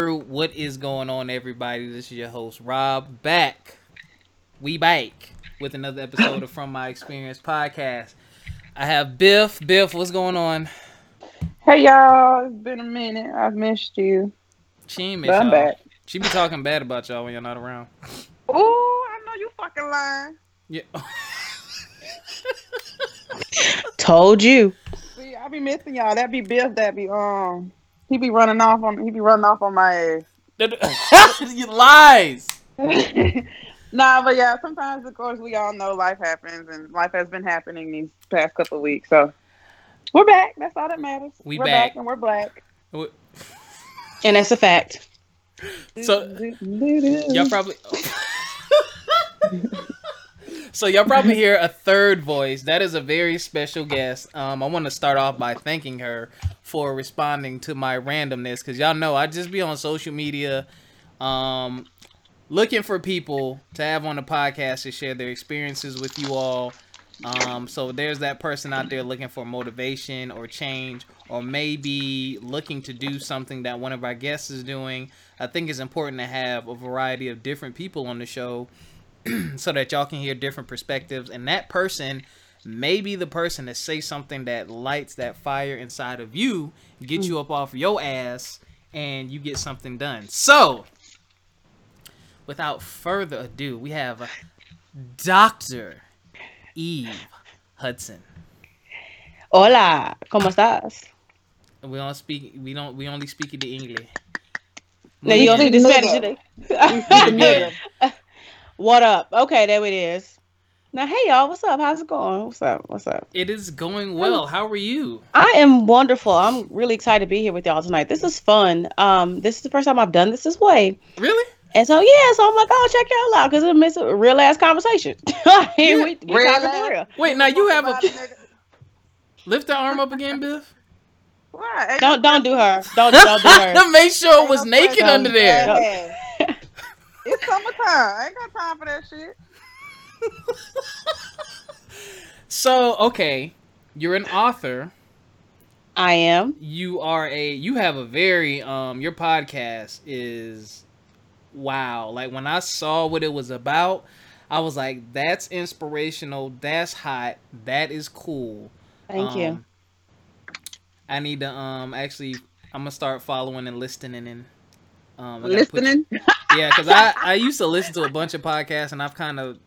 crew, what is going on, everybody? This is your host, Rob, back. We back with another episode of From My Experience podcast. I have Biff. Biff, what's going on? Hey y'all, it's been a minute. I've missed you. She ain't miss But I'm y'all. back. She be talking bad about y'all when you're not around. Ooh, I know you fucking lying. Yeah. Told you. See, I be missing y'all. That be Biff. That be um. He be running off on. He be running off on my you lies. nah, but yeah. Sometimes, of course, we all know life happens, and life has been happening these past couple of weeks. So we're back. That's all that matters. We are back. and we're black. And that's a fact. So y'all probably. so y'all probably hear a third voice. That is a very special guest. Um, I want to start off by thanking her for responding to my randomness, because y'all know I just be on social media, um, looking for people to have on the podcast to share their experiences with you all. Um, so there's that person out there looking for motivation or change, or maybe looking to do something that one of our guests is doing. I think it's important to have a variety of different people on the show so that y'all can hear different perspectives. And that person may be the person to say something that lights that fire inside of you, get you mm. up off your ass, and you get something done. So, without further ado, we have Dr. Eve Hudson. Hola, ¿cómo estás? We don't speak. We don't. We only speak in the English. No, you don't speak speak the. Spanish today. Nigga. what up? Okay, there it is. Now, hey y'all, what's up? How's it going? What's up? What's up? It is going well. How are you? I am wonderful. I'm really excited to be here with y'all tonight. This is fun. Um, this is the first time I've done this this way, Really? and so yeah, so I'm like, oh, check y'all out because it's a real ass conversation. we, we Real talking ass. real. Wait, now you have a lift the arm up again, Biff. Why? Ain't Don't no don't do her. Don't don't do her. to make sure it was naked under there. Yeah. It's summertime. I ain't got time for that shit. So, okay, you're an author. I am. You are a. You have a very um. Your podcast is, wow. Like when I saw what it was about, I was like, that's inspirational. That's hot. That is cool. Thank you. Um, I need to um actually I'm gonna start following and listening and um I gotta put- Listening. yeah, because I I used to listen to a bunch of podcasts and I've kind of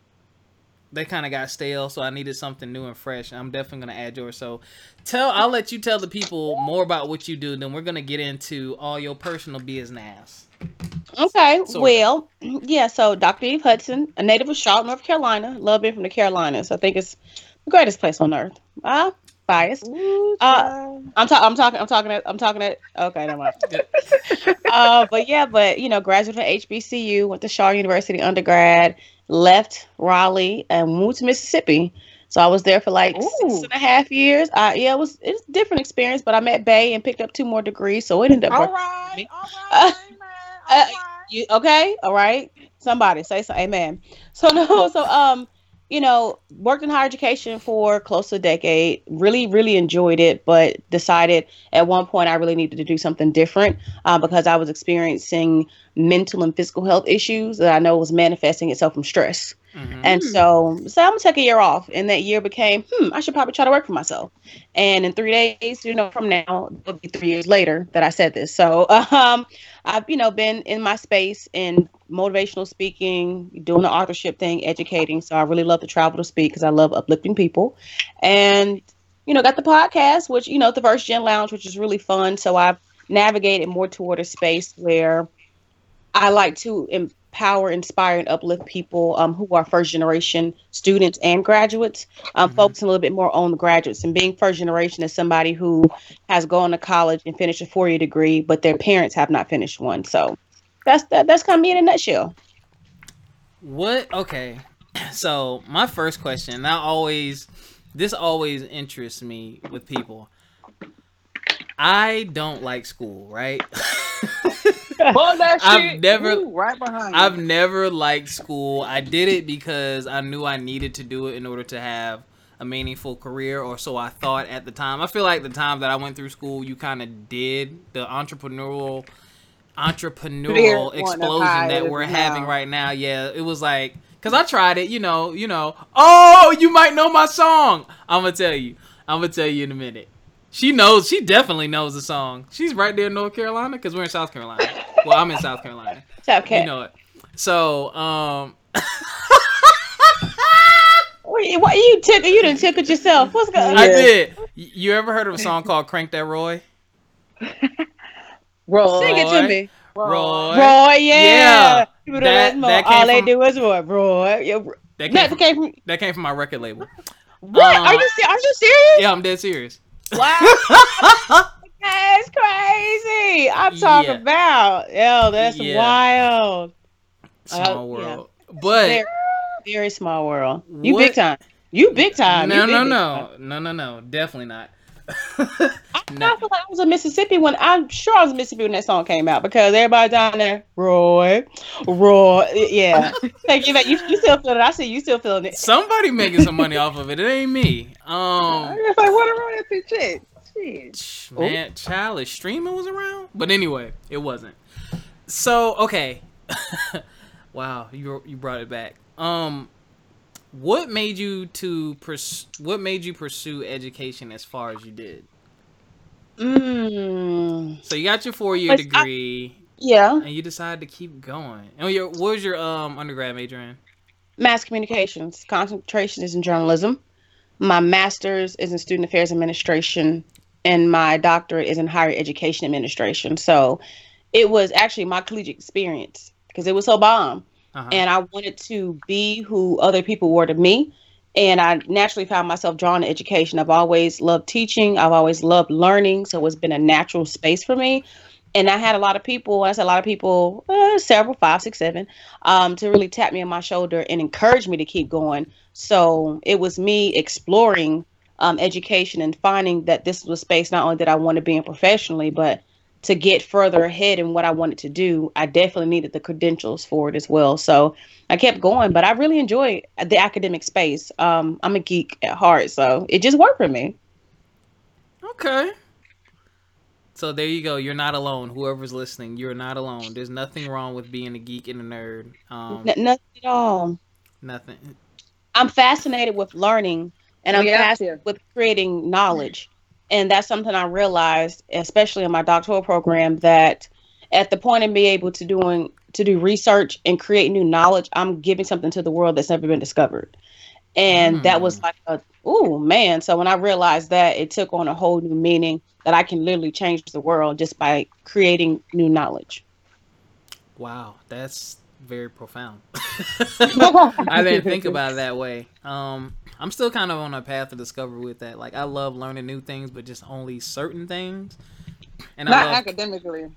they kind of got stale, so I needed something new and fresh. I'm definitely gonna add yours. So tell I'll let you tell the people more about what you do. Then we're gonna get into all your personal business. Okay, well, yeah. So Dr. Eve Hudson, a native of Charlotte, North Carolina, love being from the Carolinas. I think it's the greatest place on earth. Uh, biased. Ooh, Uh. I'm talking. I'm talking. I'm talking. At, I'm talking. At, okay, never mind. uh, but yeah, but you know, graduated from HBCU, went to Shaw University undergrad, left Raleigh, and moved to Mississippi. So I was there for like six Ooh. and a half years. I yeah, it was it's a different experience, but I met Bay and picked up two more degrees, so it ended up all right. Uh, right, man, all uh, right. You okay? All right. Somebody say so. Amen. So no. So um, you know, worked in higher education for close to a decade. Really, really enjoyed it, but decided at one point I really needed to do something different uh, because I was experiencing mental and physical health issues that I know was manifesting itself from stress. Mhm. And so, so I'm gonna take a year off, and that year became, hmm, I should probably try to work for myself. And in three days, you know, from now, it'll be three years later that I said this. So, um, I've you know been in my space in motivational speaking, doing the authorship thing, educating. So I really love to travel to speak because I love uplifting people, and you know, got the podcast, which you know, the First Gen Lounge, which is really fun. So I've navigated more toward a space where I like to empower, inspire, and uplift people um, who are first generation students and graduates. Um, Mhm. Focusing a little bit more on the graduates and being first generation is somebody who has gone to college and finished a four year degree, but their parents have not finished one. So that's that, that's kind of me in a nutshell. What? Okay. So my first question. Now, always, this always interests me with people. I don't like school, right? Pull that I've shit. never- Ooh, right behind I've you. never liked school. I did it because I knew I needed to do it in order to have a meaningful career, or so I thought at the time. I feel like the time that I went through school, you kind of did the entrepreneurial entrepreneurial Spirit explosion that we're now. having right now. Yeah, it was like because I tried it. You know, you know. Oh, you might know my song. I'm gonna tell you. I'm gonna tell you in a minute. She knows. She definitely knows the song. She's right there in North Carolina because we're in South Carolina. Well, I'm in South Carolina. South Cat. You know it. So, um, What, you- what you tickle? You didn't tickle yourself. What's going? on? I did. You ever heard of a song called "Crank That Roy"? Roy. Sing it to me. Roy. Roy, yeah. Yeah. That- that came All they do is Roy. Roy. Yeah. That came, That from, came from. that came from my record label. What? Um, are you are you serious? Yeah, I'm dead serious. Wow. That's crazy. I'm talking Yeah. about. Yo, that's Yeah. wild. Small Uh, yeah. world. But Very, very small world. You What- big time. You big time. no, big, no, big no, no, no, no, definitely not. I, No. I feel like I was in Mississippi when I'm sure I was in Mississippi when that song came out because everybody down there, Roy, Roy, yeah. Thank you, man. You, you still feeling it? I see you still feeling it. Somebody making some money off of it. It ain't me. I Um, was like, what a royalty shit. Shit. sh- man, child, streaming was around, but anyway, it wasn't. So okay, wow, you you brought it back. Um, what made you to pers- What made you pursue education as far as you did? Mm, So you got your four year Like, I- degree, yeah. and you decided to keep going. And your what was your um undergrad major in? Mass communications. Concentration is in journalism. My master's is in student affairs administration, and my doctorate is in higher education administration. So it was actually my collegiate experience because it was so bomb. Uh-huh. and I wanted to be who other people were to me. And I naturally found myself drawn to education. I've always loved teaching. I've always loved learning. So it's been a natural space for me. And I had a lot of people, I said a lot of people, uh, several, five, six, seven, um, to really tap me on my shoulder and encourage me to keep going. So it was me exploring um, education and finding that this was a space not only that I wanted to be in professionally, but to get further ahead in what I wanted to do, I definitely needed the credentials for it as well. So I kept going, but I really enjoy the academic space. Um, I'm a geek at heart, so it just worked for me. Okay. So there you go. You're not alone. Whoever's listening, you're not alone. There's nothing wrong with being a geek and a nerd. Um, N- nothing at all. nothing. I'm fascinated with learning, and I'm Yeah, fascinated with creating knowledge. And that's something I realized, especially in my doctoral program, that at the point of being able to doing to do research and create new knowledge, I'm giving something to the world that's never been discovered. And that was hmm. like a oh man. So when I realized that, it took on a whole new meaning that I can literally change the world just by creating new knowledge. Wow, that's very profound. I didn't think about it that way. Um, I'm still kind of on a path to discover with that. Like I love learning new things, but just only certain things. And Not I love academically.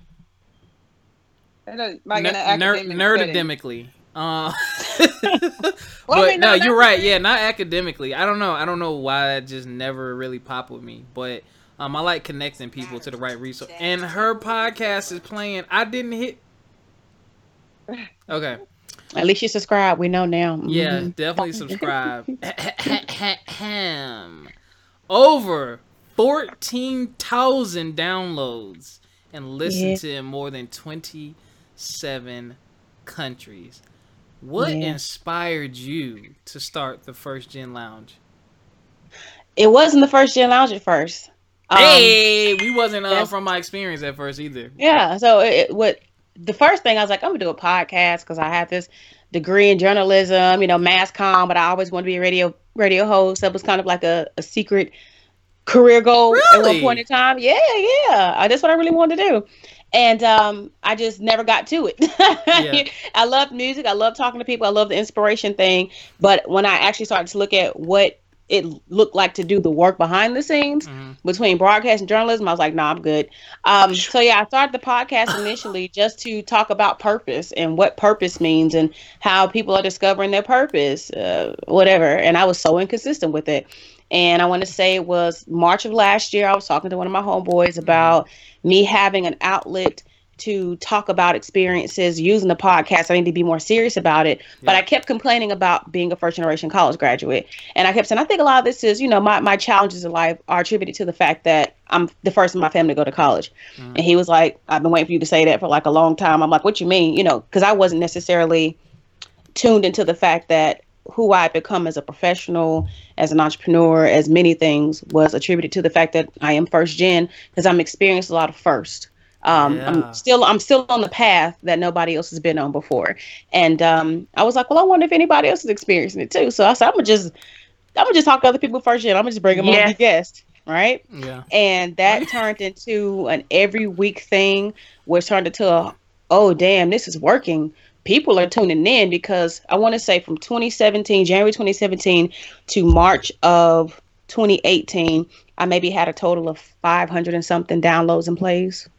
Like ner- in an ner- academic Uh, Well, but no, you're right. Yeah, not academically. I don't know. I don't know why that just never really popped with me. But um, I like connecting people to the right resource. And her podcast is playing. I didn't hit. Okay. At least you subscribe. We know now. Yeah, Mhm. definitely subscribe. Over 14,000 downloads and listened Yeah. to in more than 27 countries. What Yeah. inspired you to start the First Gen Lounge? It wasn't the first gen lounge at first. Um, hey, we wasn't uh, from my experience at first either. Yeah. So it- what the first thing I was like, I'm gonna do a podcast because I have this degree in journalism, you know, mass com, but I always want to be a radio radio host. That was kind of like a, a secret career goal at one point in time. Yeah, yeah. I, that's what I really wanted to do. And um, I just never got to it. I love music. I love talking to people. I love the inspiration thing. But when I actually started to look at what it looked like to do the work behind the scenes, Mhm. between broadcast and journalism, I was like, nah, I'm good. Um, so yeah, I started the podcast initially just to talk about purpose and what purpose means and how people are discovering their purpose, uh, whatever. And I was so inconsistent with it. And I want to say it was March of last year. I was talking to one of my homeboys about me having an outlet to talk about experiences using the podcast. I need to be more serious about it. But I kept complaining about being a first generation college graduate. And I kept saying, I think a lot of this is, you know, my, my challenges in life are attributed to the fact that I'm the first in my family to go to college. Mhm. And he was like, I've been waiting for you to say that for like a long time. I'm like, what you mean? You know, because I wasn't necessarily tuned into the fact that who I become as a professional, as an entrepreneur, as many things was attributed to the fact that I am first gen because I'm experienced a lot of first. Um, Yeah. I'm still I'm still on the path that nobody else has been on before, and um, I was like, well, I wonder if anybody else is experiencing it too. So I said, I'm gonna just I'm gonna just talk to other people first gen. I'm gonna just bring them on Yes. as guest, right? Yeah. and that turned into an every week thing which turned into a oh damn this is working people are tuning in because i want to say from 2017 january 2017 to march of 2018 i maybe had a total of 500 and something downloads and plays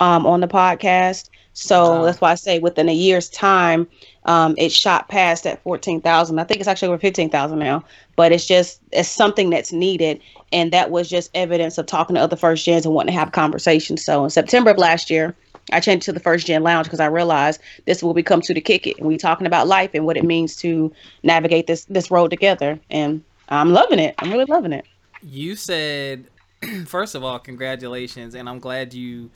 um, on the podcast so Wow. that's why i say within a year's time um, it shot past that 14000 i think it's actually over 15000 now but it's just it's something that's needed and that was just evidence of talking to other first gens and wanting to have conversations. So in September of last year, I changed to the first gen lounge because I realized this will what we come to to kick it, and we talking about life and what it means to navigate this this road together. And I'm loving it. I'm really loving it. You said, first of all, congratulations, and I'm glad you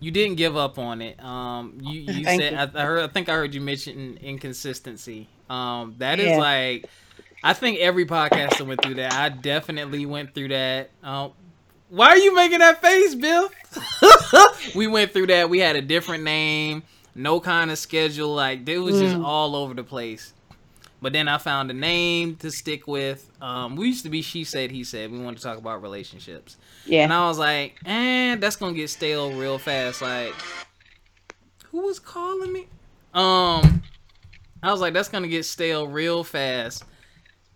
you didn't give up on it. Um, you you said you. I, I heard I think I heard you mention inconsistency. Um, that is Yeah. like I think every podcaster went through that. I definitely went through that. Um, why are you making that face, Biff? we went through that. We had a different name, no kind of schedule. Like it was just Mm. all over the place. But then I found a name to stick with. Um, we used to be she said he said. We wanted to talk about relationships, Yeah. and I was like, eh, that's gonna get stale real fast. Like, who was calling me? Um, I was like, that's gonna get stale real fast.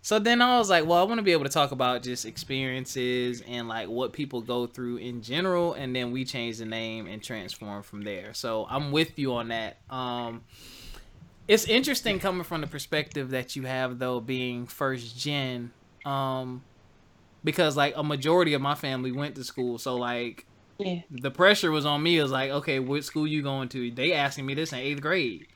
So then I was like, well, I want to be able to talk about just experiences and like what people go through in general, and then we change the name and transform from there. So I'm with you on that. Um, it's interesting coming from the perspective that you have though, being first gen. Um, because like a majority of my family went to school, so like Yeah. the pressure was on me. It was like, okay, what school you going to? They asking me this in eighth grade.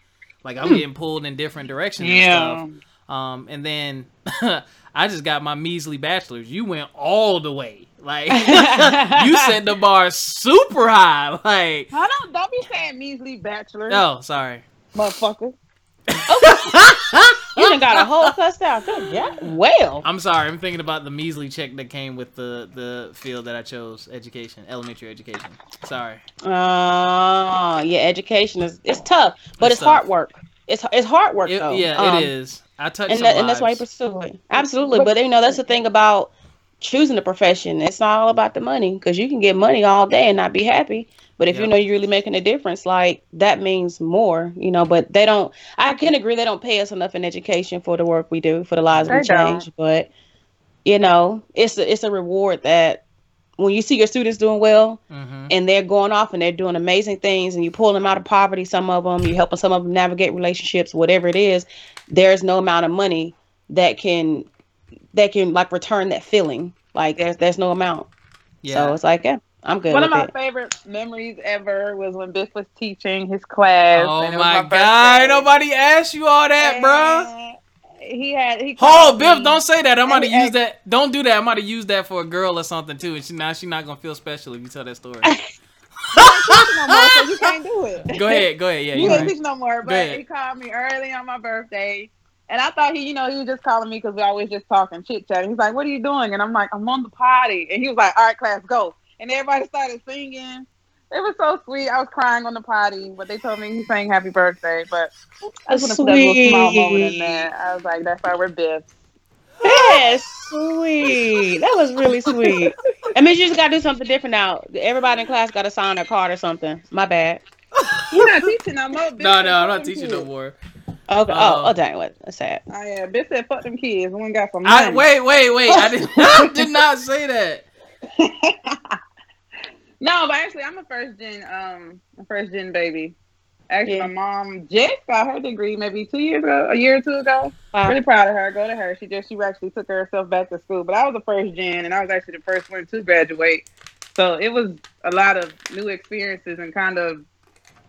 Like I'm getting pulled in different directions and stuff. Um, and then I just got my measly bachelor's. You went all the way. Like you set the bar super high. Like I don't don't be saying measly bachelor, oh, sorry. motherfucker. You done got a whole cussed out. Good. Yeah. Well. I'm sorry. I'm thinking about the measly check that came with the the field that I chose, education, elementary education. Sorry. Uh, yeah. Education is it's tough, but It's it's, tough. hard work. It's it's hard work It- though. yeah, Um, it is. I touched and that, and that's why you pursue it. Absolutely, but you know that's the thing about choosing a profession. It's not all about the money because you can get money all day and not be happy. But if Yeah. you know you're really making a difference, like that means more, you know. But they don't. I can agree they don't pay us enough in education for the work we do, for the lives we They don't. change. But you know, it's a, it's a reward that when you see your students doing well Mhm. and they're going off and they're doing amazing things and you pull them out of poverty some of them you're helping some of them navigate relationships whatever it is there's no amount of money that can that can like return that feeling like there's there's no amount Yeah. so it's like yeah i'm good One of my it favorite memories ever was when Biff was teaching his class. oh and it my god! Nobody asked you all that, bruh. And He had he. Hold, Biff, me. don't say that. I'm about to And- use that. Don't do that. I'm about to use that for a girl or something too. And she now she's not gonna feel special if you tell that story. no more, so you can't do it. go ahead, go ahead. Yeah, you you can't right. teach no more. But he called me early on my birthday, and I thought he, you know, he was just calling me because we always just talking, chit chatting. He's like, "What are you doing?" And I'm like, "I'm on the potty." And he was like, "All right, class, go." And everybody started singing. It was so sweet. I was crying on the potty, but they told me he sang "Happy Birthday." But I just want to put that little small moment in there. I was like, "That's why we're Biff." yeah sweet that was really sweet i mean you just gotta do something different now everybody in class gotta sign a card or something my bad You're not teaching no more. No, no, I'm not teaching no more. Okay Uh, oh oh dang what that's sad Oh yeah, Bitch said, "Fuck them kids." One ain't got some I wait, wait, wait. I did, I did not say that. No, but actually, I'm a first gen, um, a first gen baby. Actually, Yeah. my mom just got her degree maybe two years ago, a year or two ago. Wow. Really proud of her. Go to her. She just she actually took herself back to school. But I was a first gen, and I was actually the first one to graduate. So it was a lot of new experiences and kind of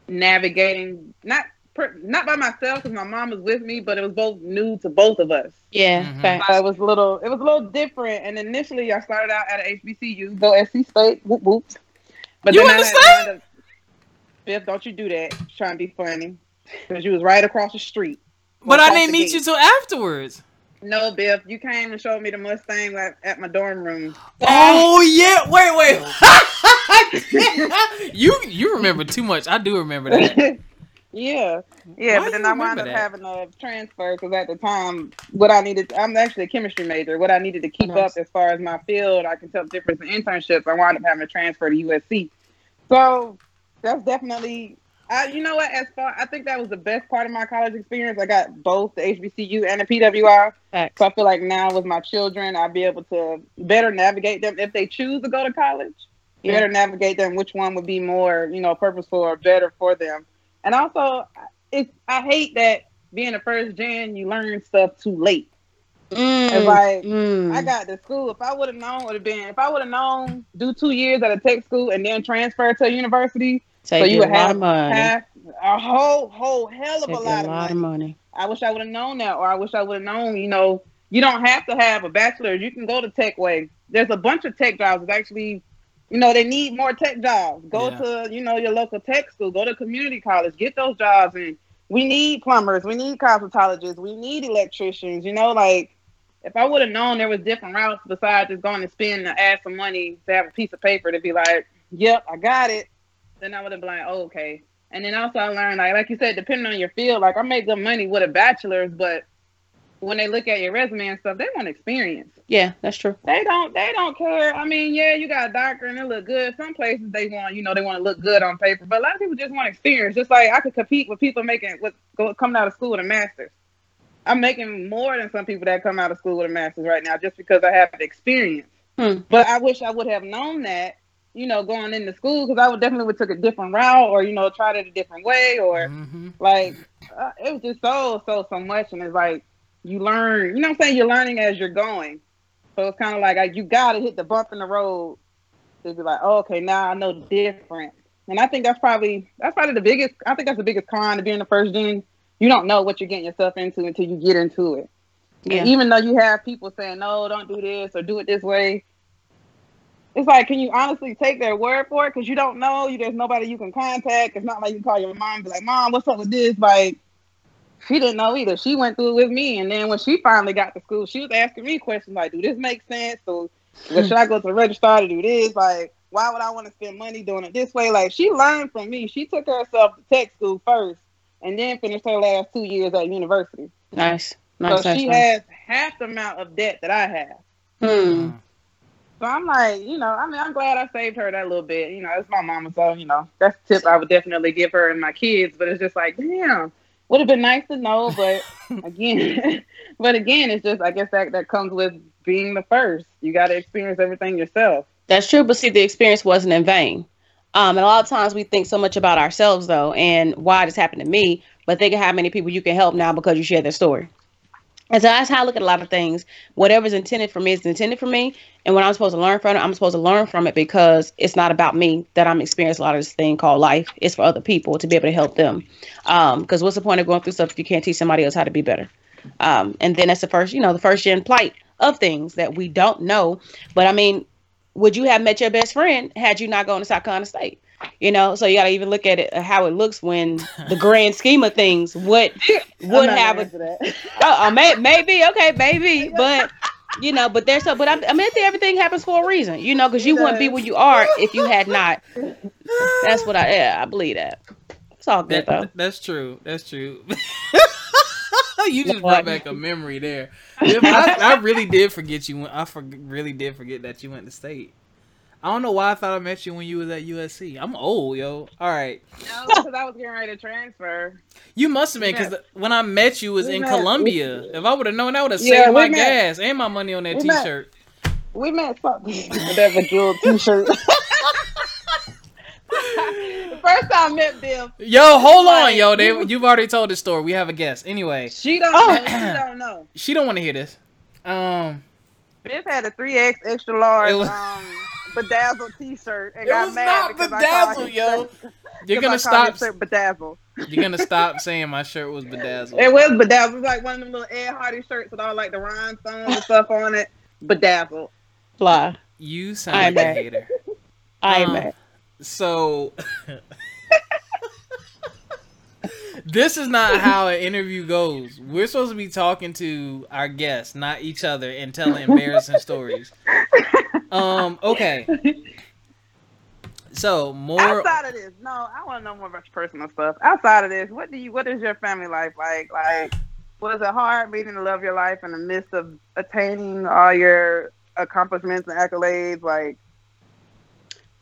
navigating not per, not by myself because my mom was with me, but it was both new to both of us. Yeah, Mhm. facts. So it was a little it was a little different. And initially, I started out at a HBCU, go SC State, whoop whoop. But You then went I to had Biff, don't you do that? Trying to be funny because you was right across the street. But I didn't meet gate. you till afterwards. No, Biff, you came and showed me the Mustang at, at my dorm room. Oh yeah, wait, wait. you you remember too much. I do remember that. yeah, yeah. Why but then I wound up that? having a transfer because at the time, what I needed, I'm actually a chemistry major. What I needed to keep Nice. up as far as my field, I can tell the difference in internships. I wound up having a transfer to USC. So that's definitely, I, you know what? As far, I think that was the best part of my college experience. I got both the HBCU and the PWI. Facts. So I feel like now with my children, I'll be able to better navigate them if they choose to go to college. Yeah. Better navigate them which one would be more, you know, purposeful or better for them. And also, it's I hate that being a first gen, you learn stuff too late. Mm, like mm. I got to school. If I would have known, would have been. If I would have known, do two years at a tech school and then transfer to a university, Save so you would have a whole whole hell of Save a lot, a lot of of money. money. I wish I would have known that, or I wish I would have known, you know, you don't have to have a bachelor's. You can go to Tech Way. There's a bunch of tech jobs. It's actually, you know, they need more tech jobs. Go Yeah. to, you know, your local tech school. Go to community college. Get those jobs. And we need plumbers. We need cosmetologists. We need electricians. You know, like if I would have known there was different routes besides just going to spend and add some money to have a piece of paper to be like, yep, I got it. Then I would have been like, oh, okay. And then also I learned, like, like you said, depending on your field, like I made good money with a bachelor's, but when they look at your resume and stuff, they want experience. Yeah, that's true. They don't, they don't care. I mean, yeah, you got a doctor and it look good. Some places they want, you know, they want to look good on paper, but a lot of people just want experience. Just like I could compete with people making with go, coming out of school with a master's. I'm making more than some people that come out of school with a master's right now, just because I have the experience. Hmm. But I wish I would have known that, you know, going into school, because I would definitely would took a different route, or you know, tried it a different way, or Mhm. like uh, it was just so so so much and it's like you learn you know what i'm saying you're learning as you're going so it's kind of like, like you gotta hit the bump in the road to be like oh, okay now i know the difference and i think that's probably that's probably the biggest i think that's the biggest con to being the first gen you don't know what you're getting yourself into until you get into it Yeah. and even though you have people saying no don't do this or do it this way it's like, can you honestly take their word for it? Because you don't know. You there's nobody you can contact. It's not like you call your mom and be like, "Mom, what's up with this?" Like, she didn't know either. She went through it with me, and then when she finally got to school, she was asking me questions like, "Do this make sense? So, well, should I go to the registrar to do this? Like, why would I want to spend money doing it this way?" Like, she learned from me. She took herself to tech school first, and then finished her last two years at university. Nice. Nice. so nice, she nice. has half the amount of debt that I have. Hmm. So I'm like, you know, I mean, I'm glad I saved her that little bit. You know, it's my mama, so you know, that's a tip I would definitely give her and my kids. But it's just like, damn, would have been nice to know. But again, but again, it's just, I guess that that comes with being the first. You got to experience everything yourself. That's true, but see, the experience wasn't in vain. Um, and a lot of times we think so much about ourselves, though, and why this happened to me, but think of how many people you can help now because you share their story. And so that's how I look at a lot of things. Whatever's intended for me is intended for me. And when I'm supposed to learn from it, I'm supposed to learn from it because it's not about me that I'm experiencing a lot of this thing called life. It's for other people to be able to help them. Because what's the point of going through stuff if you can't teach somebody else how to be better? Um, and then that's the first, you know, the first gen plight of things that we don't know. But I mean, would you have met your best friend had you not gone to South Carolina State? You know, so you got to even look at it uh, how it looks when the grand scheme of things. What would I'm have a answer. Oh, uh, may, maybe okay, maybe, but you know, but there's so, but I, I mean, I think everything happens for a reason, you know, because you wouldn't be where you are if you had not. That's what I, yeah, I believe that. It's all good though. That's true. That's true. you just brought back a memory there. I, I really did forget you. I for, really did forget that you went to state. I don't know why I thought I met you when you was at USC. I'm old, yo. All right, No, because I was getting ready to transfer. you must have been because met- when I met you was we in met- Columbia. If I would have known, I would have Yeah, saved my met- gas and my money on that we T-shirt. We met something with that bejeweled T-shirt. first time I met Biff, Yo, hold on, yo. They, you've already told the story. We have a guest. Anyway, she don't Oh. know. She don't know. she don't want to hear this. Um, Biff had a three X extra large It was- um, bedazzled T-shirt and It got was mad not because bedazzled, called yo. shirt- You're gonna stop. his shirt bedazzled. You're gonna stop saying my shirt was bedazzled. It was bedazzled. It was like one of them little Ed Hardy shirts with all like the rhinestones and stuff on it. Bedazzled. Fly. You sound I'm like a hater. I am Um. So this is not how an interview goes. We're supposed to be talking to our guests, not each other, and telling embarrassing stories. Um. Okay. So more. Outside of this, no, I want to know more about your personal stuff. Outside of this, what do you? What is your family life like? Like, was it hard meeting to love your life in the midst of attaining all your accomplishments and accolades? Like,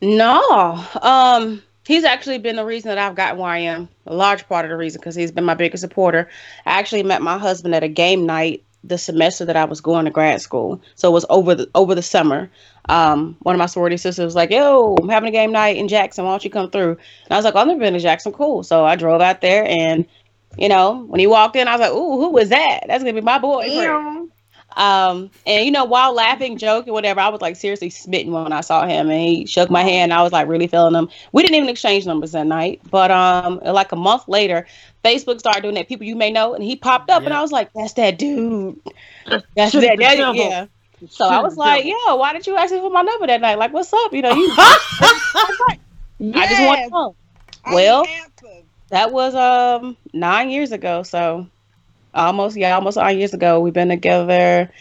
No. Um, he's actually been the reason that I've gotten where I am. A large part of the reason because he's been my biggest supporter. I actually met my husband at a game night the semester that I was going to grad school. So it was over the over the summer. Um, one of my sorority sisters was like, "Yo, I'm having a game night in Jackson. Why don't you come through?" And I was like, "I've never been to Jackson. Cool." So I drove out there, and you know, when he walked in, I was like, "Ooh, who was that? That's gonna be my boyfriend." Um, and you know, while laughing, joking, whatever, I was like seriously smitten when I saw him and he shook my hand. I was like really feeling him. We didn't even exchange numbers that night, but um, like a month later, Facebook started doing that. People you may know, and he popped up, and I was like, "That's that dude. That's that, the that devil. yeah." So I was like, "Yo, why did you ask me for my number that night? Like, what's up? You know, you." I just want to know. Well, That was um nine years ago. So almost yeah, almost nine years ago. We've been together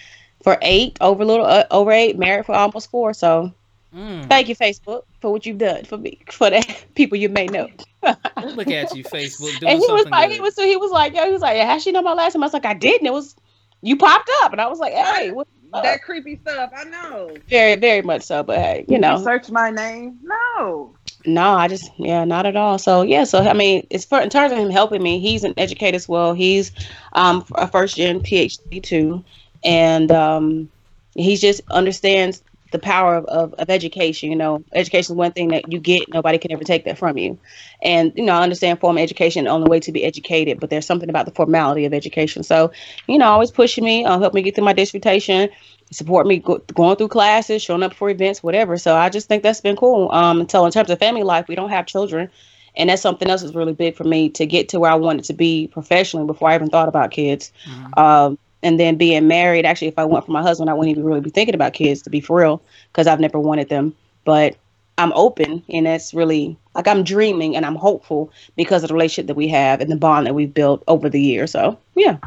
for eight, over a little uh, over eight, married for almost four. So Mm, thank you, Facebook, for what you've done for me, for the people you may know. look at you, Facebook, doing and he was like, good. he was so he was like, yo, he was like, yeah, has she know my last name? I was like, I didn't. It was you popped up, and I was like, hey, what, that creepy stuff. I know. very very much so. But hey, you know, search my name. No. No, I just yeah, not at all. So yeah, so I mean, it's for in terms of him helping me. He's an educator as well. He's um a first gen PhD too, and um he just understands the power of, of, of education. You know, education is one thing that you get; nobody can ever take that from you. And you know, I understand formal education on the way to be educated, but there's something about the formality of education. So you know, always pushing me, uh, help me get through my dissertation support me go, going through classes, showing up for events, whatever. So I just think that's been cool. Um, so in terms of family life, we don't have children, and that's something else that's really big for me to get to where I wanted to be professionally before I even thought about kids. Mhm. Um, and then being married, actually, if I went for my husband, I wouldn't even really be thinking about kids to be for real, because I've never wanted them. But I'm open, and that's really like I'm dreaming and I'm hopeful because of the relationship that we have and the bond that we've built over the years. So yeah,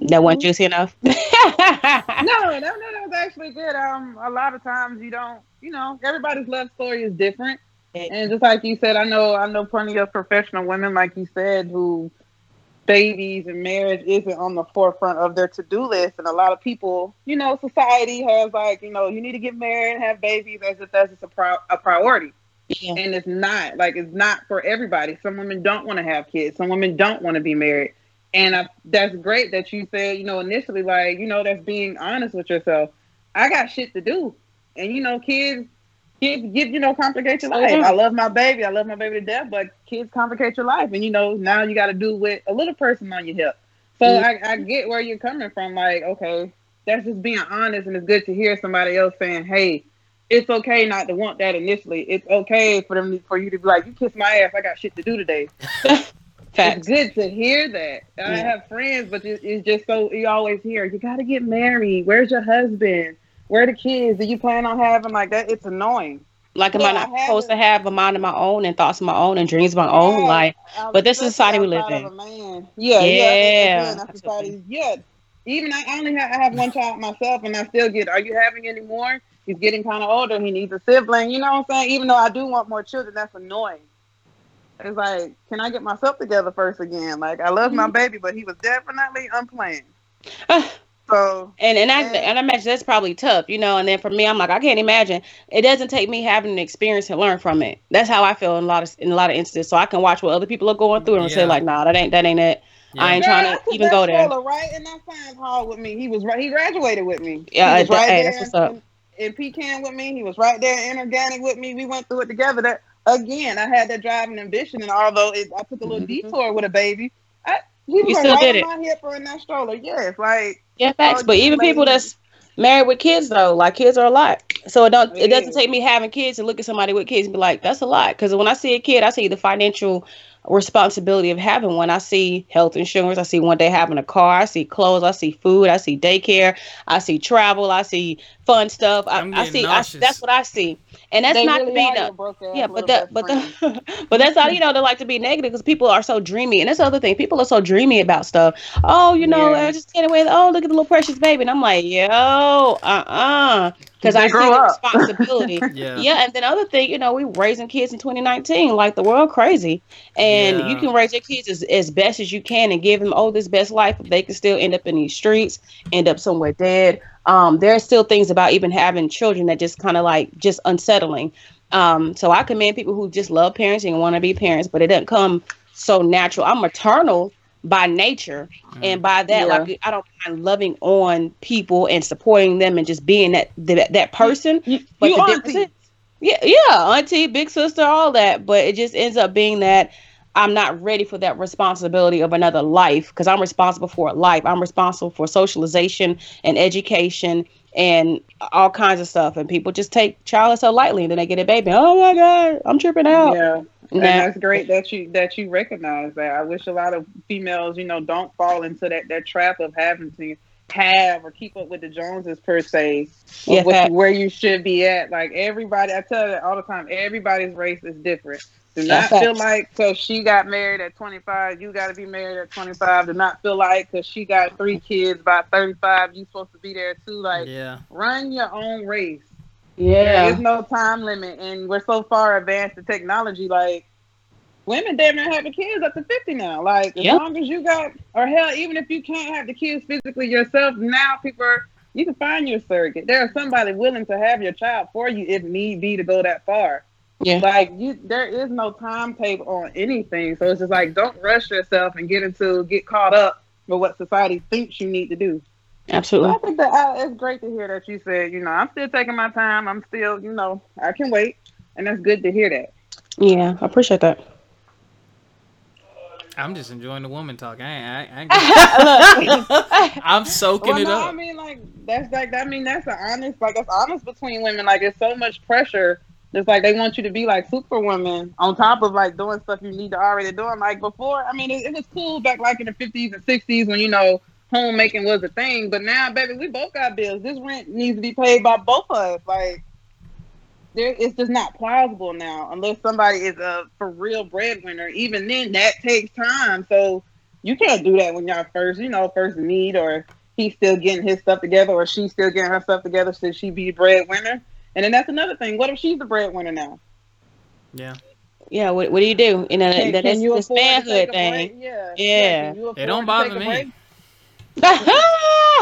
that wasn't juicy enough. no, no, no, that was actually good. Um, a lot of times you don't, you know, everybody's love story is different, and just like you said, I know, I know plenty of professional women, like you said, who babies and marriage isn't on the forefront of their to-do list, and a lot of people, you know, society has like, you know, you need to get married and have babies as if that's just a, pri- a priority. Yeah. and it's not like it's not for everybody. Some women don't want to have kids. Some women don't want to be married, and I, that's great that you said you know initially like you know that's being honest with yourself. I got shit to do, and you know kids. Kids give you know complicate your life. Mhm. I love my baby. I love my baby to death, but kids complicate your life, and you know now you got to do with a little person on your hip. So Mhm. I, I get where you're coming from. Like okay, that's just being honest, and it's good to hear somebody else saying, "Hey, it's okay not to want that initially. It's okay for them for you to be like, you kiss my ass. I got shit to do today. Facts. It's good to hear that. I have friends, but it- it's just so you always hear you got to get married. Where's your husband? Where are the kids? Do you plan on having like that? It's annoying. Like, am Yeah, I I not supposed to haven't- a mind of my own and thoughts of my own and dreams of my own? Yeah. Like, But this is especially society we live in. Yeah, yeah. Yeah, that's society. Yeah. Even I I only have, I have one child myself, and I still get. Are you having any more? He's getting kind of older. He needs a sibling. You know what I'm saying? Even though I do want more children, that's annoying. It's like, can I get myself together first again? Like, I love Mm-hmm. my baby, but he was definitely unplanned. So and and I Yeah. and I imagine that's probably tough, you know. And then for me, I'm like, I can't imagine. It doesn't take me having an experience to learn from it. That's how I feel in a lot of in a lot of instances. So I can watch what other people are going through and say like, Nah, that ain't that ain't it. I ain't Girl, trying I to even go there. stroller right in that science hall with me. He was right. He graduated with me. Yeah, he was that- right hey, there that's what's in, in P-chem with me. He was right there in organic with me. We went through it together. That again, I had that driving ambition, and although it, I took a little Mhm. detour with a baby, I, he was You still did on my hip or in that stroller. Yes, like Yeah, facts. Oh, but you even people that's married with kids though. Like kids are a lot. So it don't it It doesn't is. take me having kids to look at somebody with kids and be like, that's a lot. Because when I see a kid, I see the financial responsibility of having one. I see health insurance. I see one day having a car. I see clothes. I see food. I see daycare. I see travel. I see fun stuff. I, I'm I getting see. I, that's what I see. And that's They not really to be no, yeah, but that, but the, but that's how you know they like to be negative because people are so dreamy, and that's the other thing. People are so dreamy about stuff. Oh, you know, Yeah. I just get away. Oh, look at the little precious baby, and I'm like, yo, uh, uh because They I see grow the up. responsibility. Yeah. yeah, and then other thing, you know, we raising kids in 2019 like the world crazy, and you can raise your kids as, as best as you can and give them oh this best life. but they can still end up in these streets, end up somewhere dead. Um, there are still things about even having children that just kind of like just unsettling. Um, so I commend people who just love parenting and want to be parents, but it doesn't come so natural. I'm maternal by nature, and by that, Yeah. like I don't mind loving on people and supporting them and just being that that, that person. You, But you the auntie. difference is, yeah, yeah, auntie, big sister, all that. But it just ends up being that I'm not ready for that responsibility of another life because I'm responsible for a life. I'm responsible for socialization and education and all kinds of stuff. And people just take child so lightly and then they get a baby. Oh my God, I'm tripping out. Yeah. And that's great that you that you recognize that. I wish a lot of females, you know, don't fall into that that trap of having to have or keep up with the Joneses per se. Yeah, where you should be at. Like everybody, I tell you all the time, everybody's race is different. Do Yeah, not feel facts. like because she got married at 25, you got to be married at 25. Do not feel like because she got three kids by 35, you supposed to be there too. Like Yeah. run your own race. There Yeah. There's no time limit, and we're so far advanced in technology. Like women, damn near having kids up to fifty now. Like as Yep. long as you got, or hell, even if you can't have the kids physically yourself, now people are, you can find your surrogate. There's somebody willing to have your child for you if need be to go that far. Yeah. Like you, there is no timetable on anything. So it's just like don't rush yourself and get into get caught up with what society thinks you need to do. So Absolutely. I think that uh, it's great to hear that you said, you know, I'm still taking my time. I'm still, you know, I can wait, and that's good to hear that. Yeah, I appreciate that. I'm just enjoying the woman talk. I ain't, I ain't, I ain't I'm soaking Well, it no, I mean, like that's like I mean that's the honest, like that's honest between women. Like it's so much pressure. It's like they want you to be like superwoman on top of like doing stuff you need to already doing. Like before, I mean, it, it was cool back like in the 50s and 60s when you know homemaking was a thing. But now, baby, we both got bills. This rent needs to be paid by both of us. Like there, it's just not plausible now unless somebody is a for real breadwinner. Even then, that takes time. So you can't do that when y'all first, you know, first meet or he's still getting his stuff together or she's still getting her stuff together. Should she be breadwinner? And then that's another thing. What if she's the breadwinner now? Yeah. Yeah, what, what do you do? You know, Can, that, can that's you this manhood thing. break? Yeah. Yeah. can you afford It don't bother me.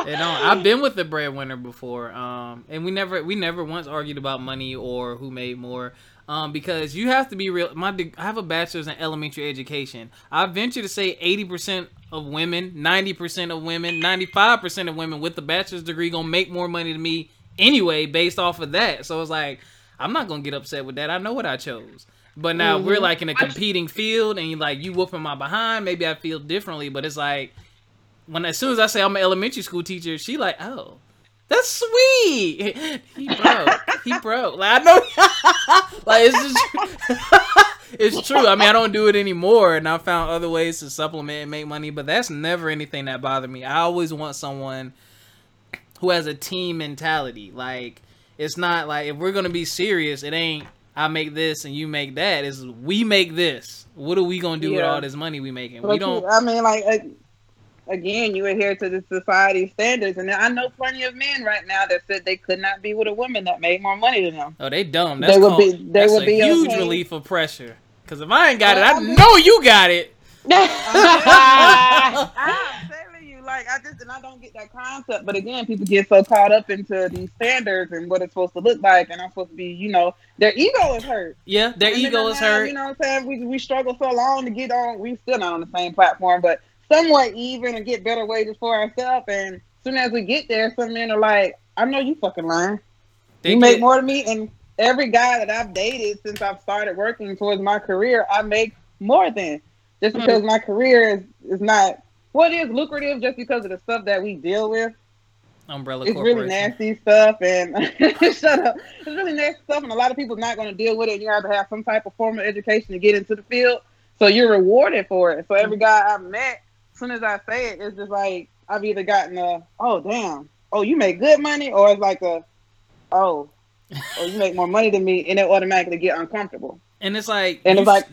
It don't. I've been with the breadwinner before, um, and we never we never once argued about money or who made more. Um, because you have to be real. My I have a bachelor's in elementary education. I venture to say eighty percent of women, ninety percent of women, ninety five percent of women with the bachelor's degree gonna make more money than me anyway, based off of that. So it's like I'm not gonna get upset with that. I know what I chose. But now we're mm-hmm. like in a competing field, and you like you whooping my behind. Maybe I feel differently, but it's like when as soon as I say I'm an elementary school teacher, she like, oh, that's sweet. He broke. he broke. Like I know, like it's just, it's true. I mean, I don't do it anymore, and I found other ways to supplement and make money. But that's never anything that bothered me. I always want someone who has a team mentality. Like it's not like if we're gonna be serious, it ain't. I make this and you make that. Is we make this. What are we gonna do with all this money we making? But We don't. I mean, like again, you adhere to the society standards, and I know plenty of men right now that said they could not be with a woman that made more money than them. Oh, they dumb. They would be- they would a be huge okay. relief of pressure. Cause if I ain't got Well, it, I I mean- know you got it. I'm telling you, like I just and I don't get that concept. But again, people get so caught up into these standards and what it's supposed to look like, and I'm supposed to be, you know, their ego is hurt. Yeah, their And ego is now, hurt. You know what I'm saying? We we struggle so long to get on. We still not on the same platform, but somewhat even and get better wages for ourselves. And as soon as we get there, some men are like, "I know you fucking lying. They you make more than me." And every guy that I've dated since I've started working towards my career, I make more than just Mhm. because my career is is not what is lucrative just because of the stuff that we deal with. Umbrella it's really nasty stuff and shut up. It's really nasty stuff, and a lot of people not going to deal with it. You have to have some type of formal education to get into the field, so you're rewarded for it. So every mm-hmm. guy I've met, as soon as I say it, it's just like I've either gotten a oh damn, oh you make good money, or it's like a oh, oh you make more money than me, and it automatically get uncomfortable. And it's like and it's like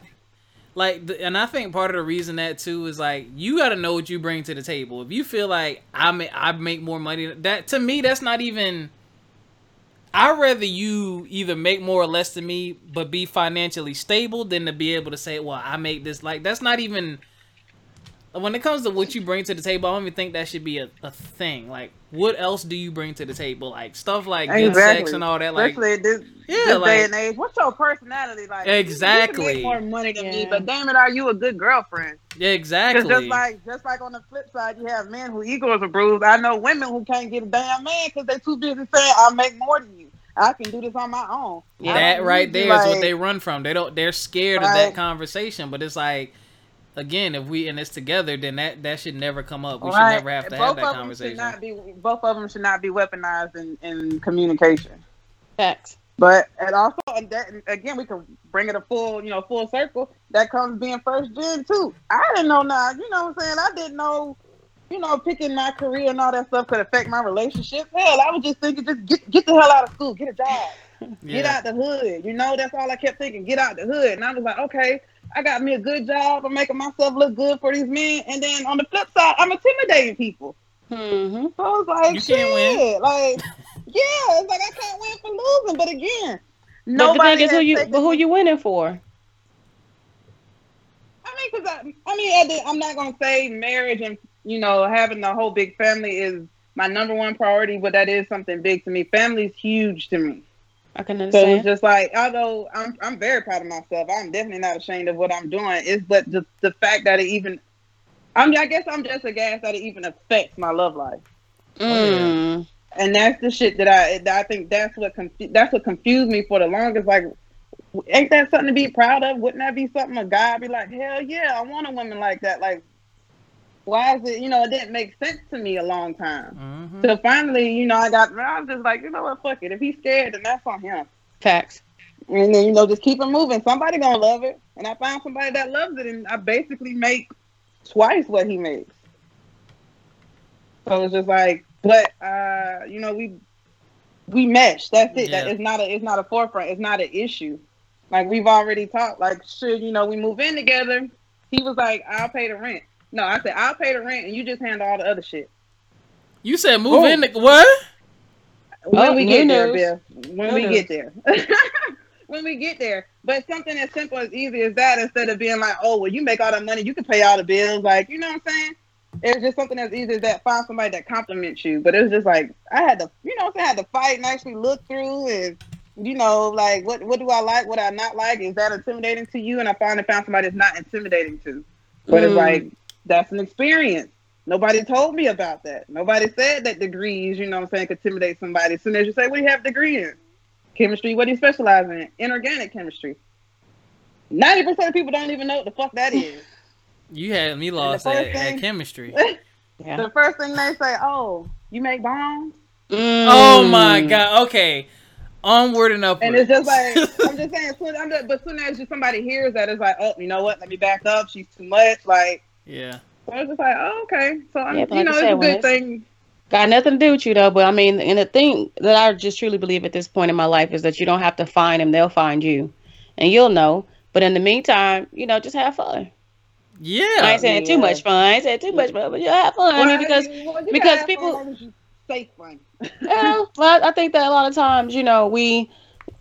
like the, and i think part of the reason that too is like you got to know what you bring to the table. If you feel like i make i make more money that to me that's not even i'd rather you either make more or less than me but be financially stable than to be able to say well i make this like that's not even when it comes to what you bring to the table, I don't even think that should be a, a thing. Like, what else do you bring to the table? Like stuff like exactly. good sex and all that. Like, Especially this, yeah, this like, day and age. What's your personality like? Exactly. You, more money than yeah. me, but damn it, are you a good girlfriend? Yeah, exactly. Just like, just like on the flip side, you have men who egos are bruised. I know women who can't get a damn man because they're too busy saying, "I make more than you." I can do this on my own. Yeah, that right there like, is what they run from. They don't. They're scared right. of that conversation, but it's like again, if we and it's together, then that that should never come up. We right. should never have to both have that conversation. Should not be, both of them should not be weaponized in, in communication. Facts. But and also, and that, again, we can bring it a full, you know, full circle. That comes being first gen too. I didn't know now. You know what I'm saying? I didn't know. You know, picking my career and all that stuff could affect my relationship. Hell, I was just thinking, just get get the hell out of school, get a job, yeah. get out the hood. You know, that's all I kept thinking. Get out the hood, and I was like, okay, I got me a good job. I'm making myself look good for these men. And then on the flip side, I'm intimidating people. Mm-hmm. So I was like, you shit. Win. Like, yeah, it's like I can't win for losing. But again, nobody. But the thing is, who you, but who you winning for? I mean, because I, I mean, I'm not gonna say marriage and you know having the whole big family is my number one priority, but that is something big to me. Family is huge to me. I can understand. So it's just like, although I'm I'm very proud of myself, I'm definitely not ashamed of what I'm doing. It's but the the fact that it even, I mean, I guess I'm just aghast that it even affects my love life. Mm. And that's the shit that I that I think that's what confu- that's what confused me for the longest. Like, ain't that something to be proud of? Wouldn't that be something a guy be like, hell yeah, I want a woman like that? Like, why is it, you know, it didn't make sense to me a long time. Mm-hmm. So finally, you know, I got, I was just like, you know what, fuck it. If he's scared, then that's on him. Facts. And then, you know, just keep it moving. Somebody gonna love it. And I found somebody that loves it, and I basically make twice what he makes. So it's just like, but uh, you know, we we mesh. That's it. Yeah. That it's not a it's not a forefront. It's not an issue. Like we've already talked. Like, should you know, we move in together. He was like, "I'll pay the rent." No, I said I'll pay the rent and you just handle all the other shit. You said move in. The, what? When oh, we get there, Bill. When we get there. when we get there. But something as simple as easy as that, instead of being like, oh, well, you make all the money, you can pay all the bills. Like, you know what I'm saying? It's just something as easy as that. Find somebody that compliments you. But it was just like I had to, you know, I'm? I had to fight and actually look through and you know, like what what do I like, what I not like? Is that intimidating to you? And I finally found somebody that's not intimidating to. But mm. it's like that's an experience. Nobody told me about that. Nobody said that degrees, you know what I'm saying, could intimidate somebody. As soon as you say, what do you have degree in? Chemistry, what do you specialize in? Inorganic chemistry. 90% of people don't even know what the fuck that is. You had me lost at, thing, at, chemistry. yeah. The first thing they say, oh, you make bombs? Mm. Oh my god. Okay. Onward and upward. And it's just like I'm just saying, soon, I'm just, but soon as just somebody hears that, it's like, oh, you know what? Let me back up. She's too much. Like, yeah. So I was just like, oh, okay. So I'm, yeah, you know, it's a good thing. Got nothing to do with you though, but I mean, and the thing that I just truly believe at this point in my life is that you don't have to find them; they'll find you, and you'll know. But in the meantime, you know, just have fun. Yeah, I ain't saying yeah. too much fun. I ain't saying too much fun, but you have fun. Well, I mean, because well, because people safe fun. yeah, well, I think that a lot of times, you know, we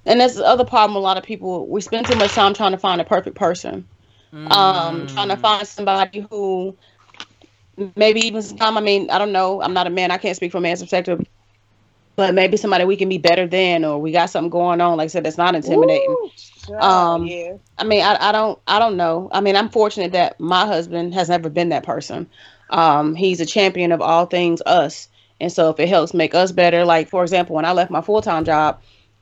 and that's the other problem. A lot of people we spend too much time trying to find a perfect person mm. um, trying to mm. find somebody who maybe even some. I mean, I don't know. I'm not a man. I can't speak from a man's perspective. But maybe somebody we can be better than, or we got something going on. Like I said, that's not intimidating. Ooh, um, yeah. I mean, I, I don't, I don't know. I mean, I'm fortunate that my husband has never been that person. Um, he's a champion of all things us, and so if it helps make us better, like for example, when I left my full time job,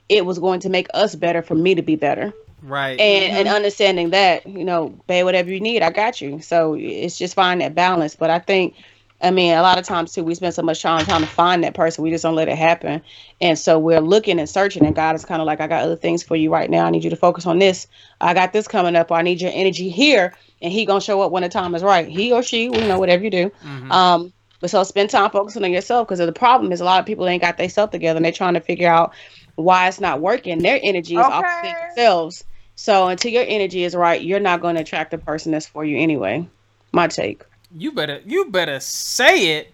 it was going to make us better for me to be better. Right. And mm-hmm. and understanding that, you know, pay whatever you need, I got you. So it's just finding that balance. But I think I mean, a lot of times too, we spend so much time trying to find that person, we just don't let it happen. And so we're looking and searching, and God is kind of like, I got other things for you right now. I need you to focus on this. I got this coming up, or I need your energy here, and He gonna show up when the time is right. He or she, you know, whatever you do. Mhm. Um, but so spend time focusing on yourself because the problem is a lot of people ain't got themselves together and they're trying to figure out why it's not working. Their energy is off themselves. So until your energy is right, you're not going to attract the person that's for you anyway. My take. You better you better say it.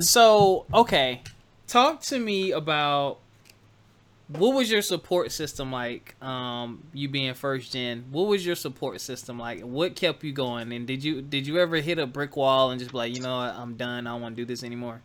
So, okay. Talk to me about what was your support system like um you being first gen what was your support system like what kept you going and did you did you ever hit a brick wall and just be like you know what i'm done i don't want to do this anymore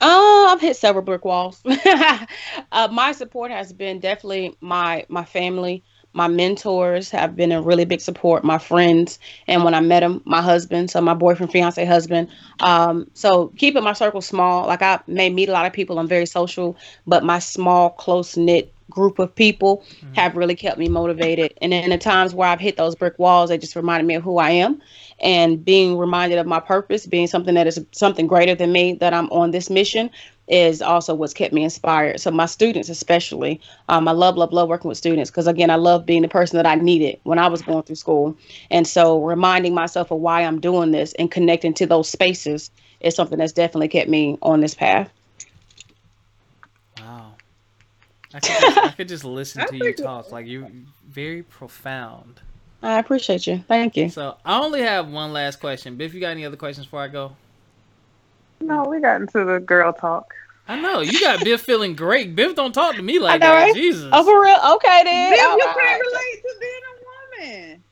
Oh, I've hit several brick walls. uh, my support has been definitely my my family. My mentors have been a really big support. My friends, and when I met him, my husband, so my boyfriend, fiance, husband. Um, so keeping my circle small. Like I may meet a lot of people. I'm very social, but my small, close knit group of people Mhm. have really kept me motivated. And in the times where I've hit those brick walls, they just reminded me of who I am and being reminded of my purpose, being something that is something greater than me, that I'm on this mission is also what's kept me inspired. So my students, especially, um, I love, love, love working with students because again, I love being the person that I needed when I was going through school. And so reminding myself of why I'm doing this and connecting to those spaces is something that's definitely kept me on this path. wow i could just, I could just listen to you talk like you're very profound I appreciate you. Thank you. so i only have one last question biff you got any other questions before i go No, we got into the girl talk. i know you got biff feeling great biff don't talk to me like know, that right? jesus Oh, for real? Okay, then. Bill, All you can't relate to being a woman.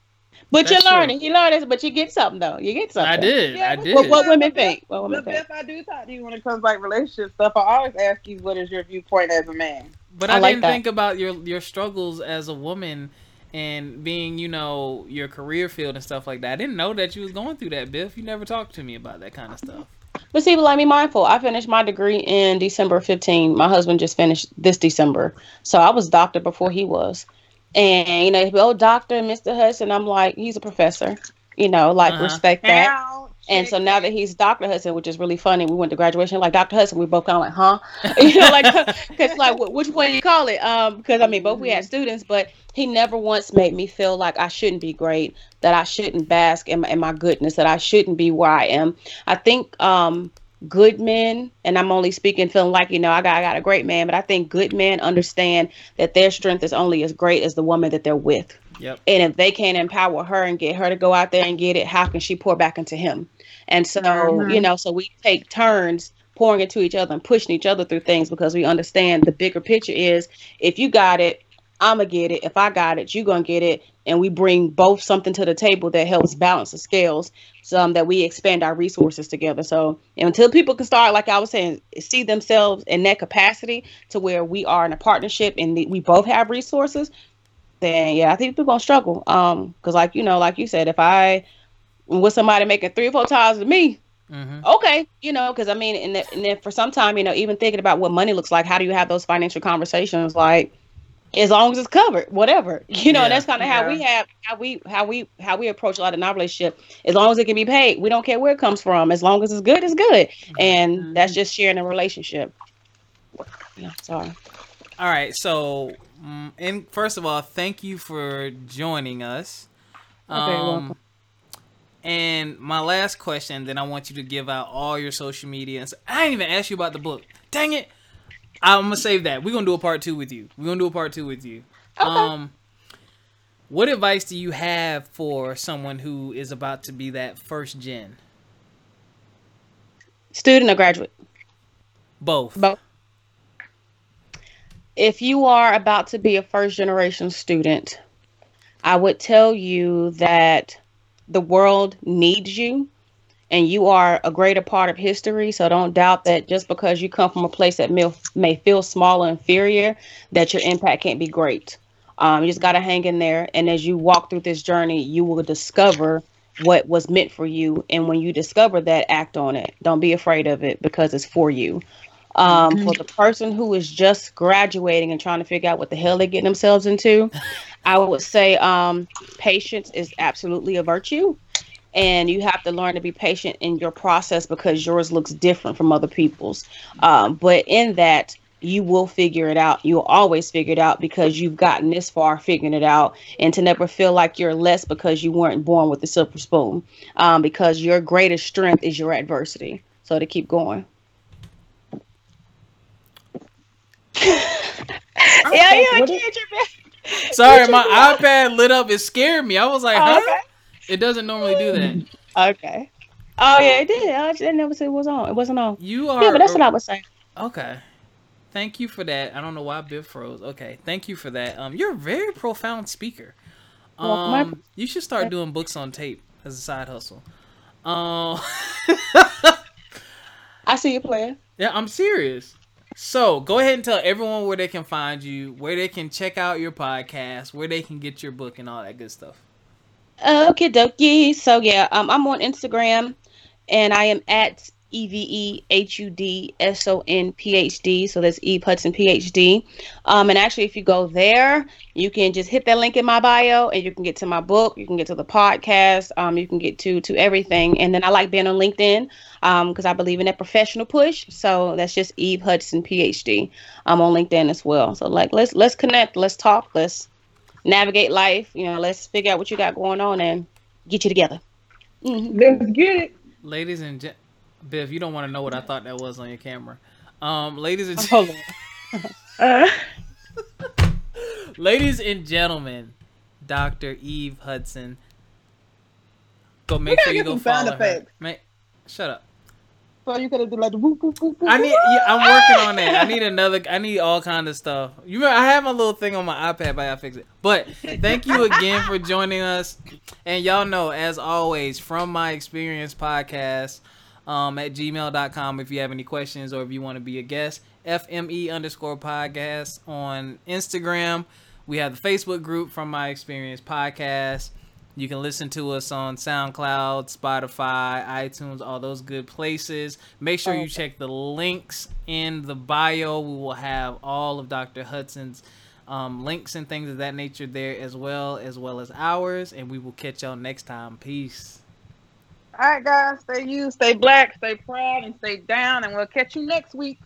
But you're That's true. learning. You learn this, but you get something though. You get something. i did Yeah, i did What, what women think? What women But think? if I do talk to you when it comes like relationship stuff, I always ask you what is your viewpoint as a man. But I I, like didn't that. think about your your struggles as a woman and being, you know, your career field and stuff like that. I didn't know that you was going through that, Biff. You never talked to me about that kind of stuff. But see, but let me mindful. I finished my degree in December 15. My husband just finished this December. So I was doctor before he was. And, you know, he'd oh, doctor, Mr. Hudson. I'm like, he's a professor. You know, like, Uh-huh. respect that. Ouch. And so now that he's Dr. Hudson, which is really funny, we went to graduation like Dr. Hudson. We both kind of like, huh? you know, like, because like, which one you call it? Um, because I mean, both we had students, but he never once made me feel like I shouldn't be great, that I shouldn't bask in my, in my goodness, that I shouldn't be where I am. I think um, good men, and I'm only speaking feeling like you know I got I got a great man, but I think good men understand that their strength is only as great as the woman that they're with. Yep. And if they can't empower her and get her to go out there and get it, how can she pour back into him? And so, you know, so we take turns pouring into each other and pushing each other through things because we understand the bigger picture is if you got it, I'm to get it. If I got it, you're going to get it. And we bring both something to the table that helps balance the scales so um, that we expand our resources together. So until people can start, like I was saying, see themselves in that capacity to where we are in a partnership and we both have resources, then yeah, I think people are gonna struggle. Um, because like you know, like you said, if I with somebody making three or four times to me, Mm-hmm. okay, you know, because I mean, and then, and then for some time, you know, even thinking about what money looks like, how do you have those financial conversations? Like, as long as it's covered, whatever, you know, Yeah. and that's kind of how we have how we how we how we approach a lot in our relationship. As long as it can be paid, we don't care where it comes from. As long as it's good, it's good, and Mhm. that's just sharing a relationship. Yeah, sorry. All right. So, mm, and first of all, thank you for joining us. You're Um, welcome. And my last question, then I want you to give out all your social media. And so, I didn't even ask you about the book. Dang it! I'm gonna save that. We're gonna do a part two with you. We're gonna do a part two with you. Okay. Um, what advice do you have for someone who is about to be that first gen? Student or graduate? Both. Both. If you are about to be a first generation student, I would tell you that the world needs you and you are a greater part of history. So don't doubt that just because you come from a place that may, may feel small or inferior, that your impact can't be great. Um, you just got to hang in there. And as you walk through this journey, you will discover what was meant for you. And when you discover that, act on it. Don't be afraid of it because it's for you. Um, For the person who is just graduating and trying to figure out what the hell they're getting themselves into, I would say um, patience is absolutely a virtue. and you have to learn to be patient in your process because yours looks different from other people's. Um, but in that, you will figure it out. You'll always figure it out because you've gotten this far figuring it out, and to never feel like you're less because you weren't born with a silver spoon. Um, because your greatest strength is your adversity. So to keep going. yeah, yeah, I can't. Sorry, my iPad lit up. It scared me. I was like, huh? Okay. It doesn't normally do that. Okay. Oh yeah, it did. I I never said it was on. It wasn't on. You are Yeah, but that's what I was saying. okay. Thank you for that. I don't know why Biff froze. Okay, thank you for that. Um, you're a very profound speaker. Um, you should start doing books on tape as a side hustle. Um, I see you playing. yeah, I'm serious. So go ahead and tell everyone where they can find you, where they can check out your podcast, where they can get your book, and all that good stuff. Okay, dokie. So yeah, um, I'm on Instagram, and I am at E V E H U D S O N P H D. So that's Eve Hudson PhD. Um, and actually, if you go there, you can just hit that link in my bio, and you can get to my book. You can get to the podcast. Um, you can get to to everything. And then I like being on LinkedIn, um, because I believe in that professional push. So that's just Eve Hudson PhD. I'm on LinkedIn as well. So like, let's let's connect. Let's talk. Let's navigate life. You know, let's figure out what you got going on and get you together. Mhm. Let's get it. Ladies and gen- Biff, you don't want to know what I thought that was on your camera. Um, ladies and on. Ladies and gentlemen, Dr. Eve Hudson. Go make sure you go follow her. effects. Shut up. So you could have done like whoop, whoop, whoop, I need. Yeah, I'm working on that. I need another. I need all kind of stuff. You remember, I have my little thing on my iPad, but I fix it. But thank you again for joining us. And y'all know, as always, from my experience podcast um, at gmail.com if you have any questions or if you want to be a guest. FME underscore podcast on Instagram. We have the Facebook group from my experience podcast. You can listen to us on SoundCloud, Spotify, iTunes, all those good places. Make sure you check the links in the bio. We will have all of Dr. Hudson's um, links and things of that nature there as well, as well as ours. And we will catch y'all next time. Peace. All right, guys, stay you, stay black, stay proud, and stay down, and we'll catch you next week.